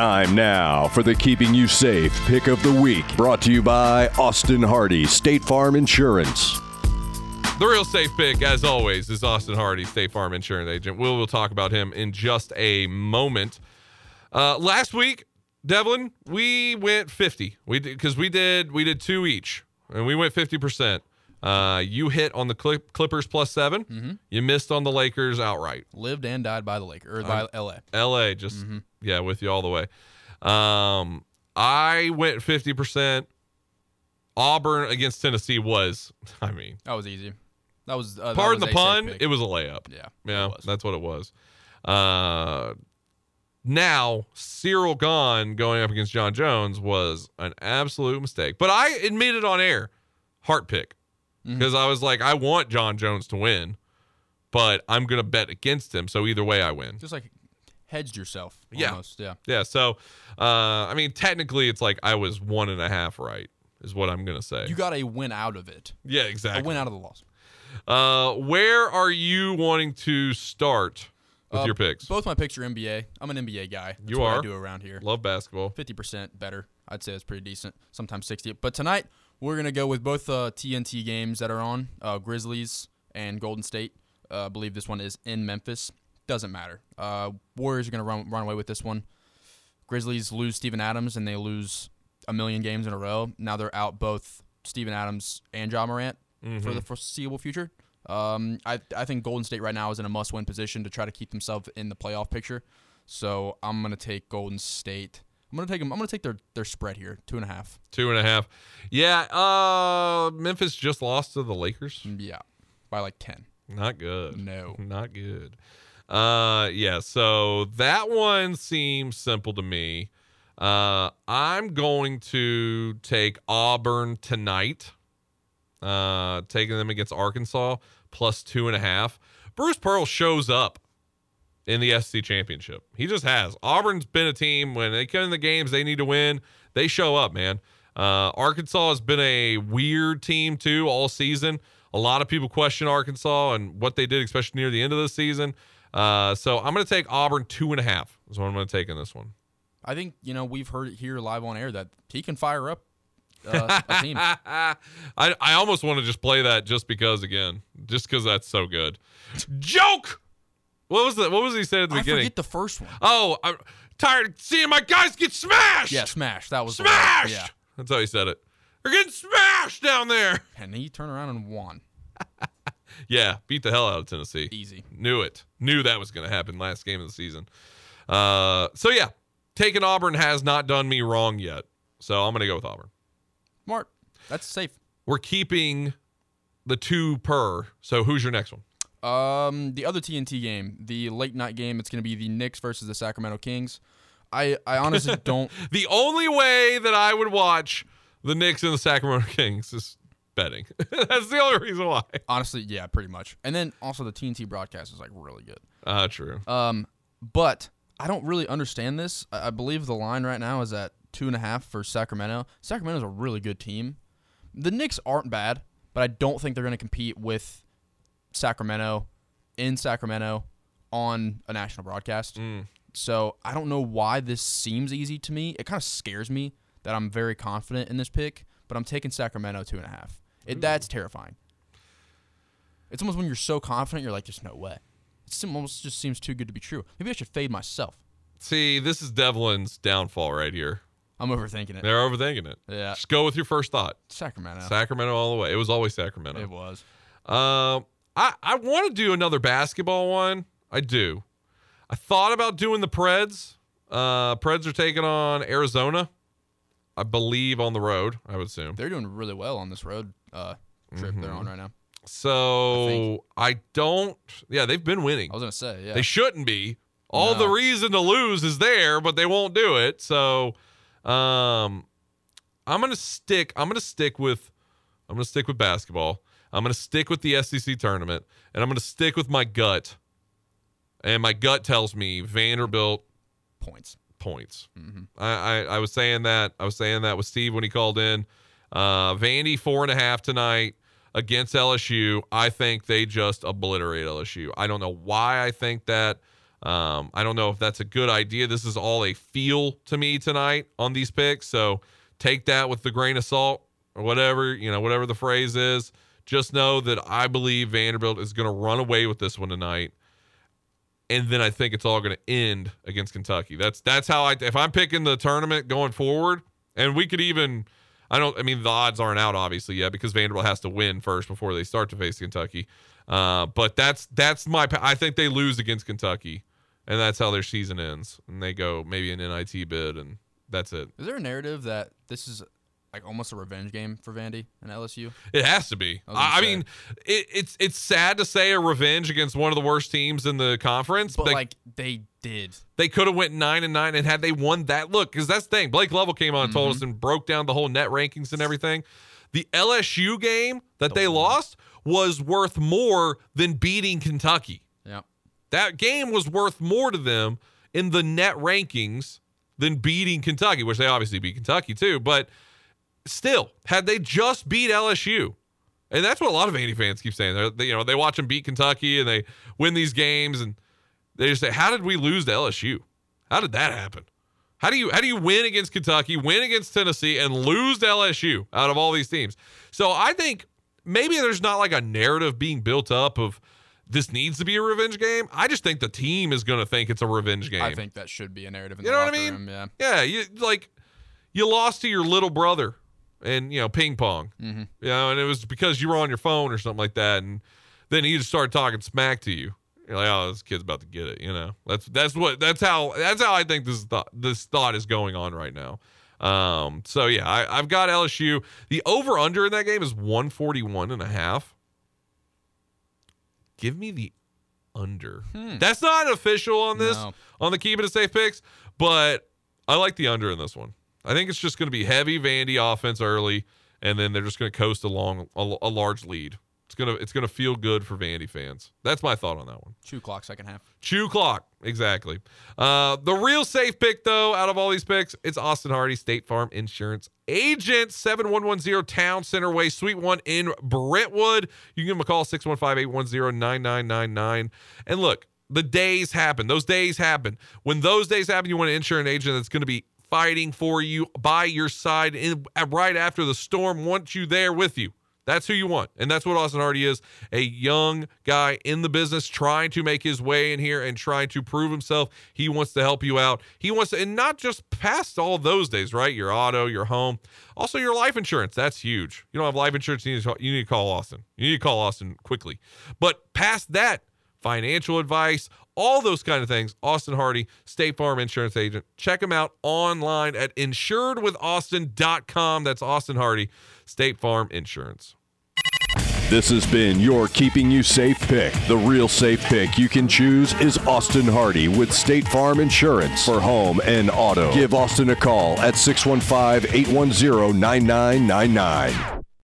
Time now for the Keeping You Safe Pick of the Week, brought to you by Austin Hardy State Farm Insurance. The real safe pick, as always, is Austin Hardy, State Farm Insurance Agent. We'll, we'll talk about him in just a moment. Uh, last week, Devlin, we went 50. We because we did we did two each, and we went 50 percent. Uh, you hit on the Clip, Clippers plus 7 Mm-hmm. You missed on the Lakers outright. Lived and died by the Lakers or by LA. LA, just Mm-hmm. yeah, with you all the way. Um, I went 50 percent. Auburn against Tennessee was, I mean, That was easy. That was uh, that pardon was the pun, pick. it was a layup. yeah, Yeah, that's what it was. Uh, now Ciryl Gane going up against Jon Jones was an absolute mistake. But I admitted on air, heart pick, Mm-hmm. because I was like, I want Jon Jones to win, but I'm gonna bet against him. So either way, I win. just like hedged yourself. Yeah. Almost. Yeah. Yeah. So, uh, I mean, technically, it's like I was one and a half right, is what I'm gonna say. You got a win out of it. yeah, A exactly. win out of the loss. Uh, where are you wanting to start with Uh, your picks? Both my picks are NBA. I'm an NBA guy. That's You what are? I do around here. Love basketball. 50% better. I'd say it's pretty decent. Sometimes 60. But tonight, we're going to go with both uh, TNT games that are on uh, Grizzlies and Golden State. Uh, I believe this one is in Memphis. Doesn't matter. Uh, Warriors are going to run, run away with this one. Grizzlies lose Steven Adams and they lose a million games in a row. Now they're out both Steven Adams and Ja Morant for the foreseeable future. Um, I, I think Golden State right now is in a must win position to try to keep themselves in the playoff picture. So I'm gonna take Golden State. I'm gonna take them. I'm gonna take their their spread here, two and a half. Two and a half. Yeah. Uh, Memphis just lost to the Lakers. Yeah, by like ten. Not good. No. Not good. Uh, yeah. So that one seems simple to me. Uh, I'm going to take Auburn tonight. Uh, taking them against Arkansas plus two and a half. Bruce Pearl shows up in the SC championship. He just has. Auburn's been a team when they come in the games they need to win. They show up, man. Uh, Arkansas has been a weird team too all season. A lot of people question Arkansas and what they did, especially near the end of the season. Uh, so I'm going to take Auburn two and a half. Is what I'm going to take in this one. I think you know we've heard it here live on air that he can fire up uh, a team. I I almost want to just play that just because again, just because that's so good. Joke. What was that? What was he saying at the beginning? I beginning? forget the first one. oh, I'm tired of seeing my guys get smashed. Yeah, smash. That was the smashed. Yeah, That's how he said it. They're getting smashed down there. and then he turned around and won. Yeah, beat the hell out of Tennessee. Easy. Knew it. Knew that was going to happen last game of the season. Uh, so yeah, taking Auburn has not done me wrong yet. So I'm going to go with Auburn. Smart. That's safe. We're keeping the two per. So who's your next one? Um, the other TNT game, the late night game, it's going to be the Knicks versus the Sacramento Kings. I, I honestly don't. The only way that I would watch the Knicks and the Sacramento Kings is betting. That's the only reason why. Honestly, yeah, pretty much. And then also the TNT broadcast is like really good. Uh, true. Um, but I don't really understand this. I, I believe the line right now is at two and a half for Sacramento. Sacramento's a really good team. The Knicks aren't bad, but I don't think they're going to compete with Sacramento in Sacramento on a national broadcast. Mm. So I don't know why this seems easy to me. It kind of scares me that I'm very confident in this pick, but I'm taking Sacramento two and a half. It, that's terrifying. It's almost when you're so confident, you're like, there's no way. It almost just seems too good to be true. Maybe I should fade myself. See, this is Devlin's downfall right here. I'm overthinking it. They're overthinking it. Yeah, Just go with your first thought. Sacramento. Sacramento all the way. It was always Sacramento. it was. Um, I I want to do another basketball one. I do. I thought about doing the Preds. Uh, Preds are taking on Arizona. I believe on the road. I would assume. They're doing really well on this road uh, trip they're Mm-hmm. on right now. So I, don't. Yeah, they've been winning. I was gonna say, yeah. They shouldn't be. All the reason to lose is there, but they won't do it. So, um, I'm gonna stick. I'm gonna stick with. I'm gonna stick with basketball. I'm gonna stick with the SEC tournament, and I'm gonna stick with my gut. And my gut tells me Vanderbilt Points. points. Mm-hmm. I, I I was saying that. I was saying that with Steve when he called in. Uh, Vandy four and a half tonight against LSU. I think they just obliterate LSU. I don't know why I think that. Um, I don't know if that's a good idea. This is all a feel to me tonight on these picks. So take that with the grain of salt or whatever, you know, whatever the phrase is. Just know that I believe Vanderbilt is going to run away with this one tonight. And then I think it's all going to end against Kentucky. That's that's how I if I'm picking the tournament going forward, and we could even I don't I mean the odds aren't out obviously yet because Vanderbilt has to win first before they start to face Kentucky. Uh, but that's that's my I think they lose against Kentucky, and that's how their season ends, and they go maybe an NIT bid, and that's it. Is there a narrative that this is like almost a revenge game for Vandy and LSU? It has to be. I I, mean, it, it's it's sad to say a revenge against one of the worst teams in the conference, But they, like they did. they could have went nine and nine, and had they won that, look, because that's the thing. Blake Level came on and told Mm-hmm. us and broke down the whole net rankings and everything. The LSU game that they one. lost was worth more than beating Kentucky. Yeah. That game was worth more to them in the net rankings than beating Kentucky, which they obviously beat Kentucky too. But still, had they just beat LSU, and that's what a lot of Vandy fans keep saying. They're, they, you know, they watch them beat Kentucky and they win these games, and they just say, "How did we lose to LSU? How did that happen? How do you how do you win against Kentucky, win against Tennessee, and lose to LSU out of all these teams?" So I think maybe there's not like a narrative being built up of this needs to be a revenge game. I just think the team is going to think it's a revenge game. I think that should be a narrative in You know what I mean? room. Yeah. Yeah, you like you lost to your little brother and you know ping pong. Mhm. You know, and it was because you were on your phone or something like that, and then he just started talking smack to you. You're like, oh, this kid's about to get it. You know, that's that's what that's how that's how I think this thought this thought is going on right now. Um, so yeah, I, I've got LSU. The over under in that game is 141 and a half. Give me the under. That's not official on this No. on the keep it a safe picks, but I like the under in this one. I think it's just going to be heavy Vandy offense early, and then they're just going to coast along a, a large lead. It's gonna it's gonna feel good for Vandy fans. That's my thought on that one. Two clock second half. Chew clock, exactly. Uh, the real safe pick, though, out of all these picks, it's Austin Hardy, State Farm Insurance Agent, 7110 Town Center Way, Suite 1 in Brentwood. You can give them a call, 615 810 9999. And look, the days happen. Those days happen. When those days happen, you want to insure an insurance agent that's going to be fighting for you by your side in, uh, right after the storm, wants you there with you. That's who you want. And that's what Austin Hardy is a young guy in the business trying to make his way in here and trying to prove himself. He wants to help you out. He wants to, and not just past all those days, right? Your auto, your home, also your life insurance. That's huge. You don't have life insurance, you need to, you need to call Austin. You need to call Austin quickly. But past that, financial advice, all those kind of things. Austin Hardy, State Farm Insurance Agent. Check him out online at insuredwithaustin.com. That's Austin Hardy, State Farm Insurance. This has been your Keeping You Safe pick. The real safe pick you can choose is Austin Hardy with State Farm Insurance for home and auto. Give Austin a call at 615 810 9999.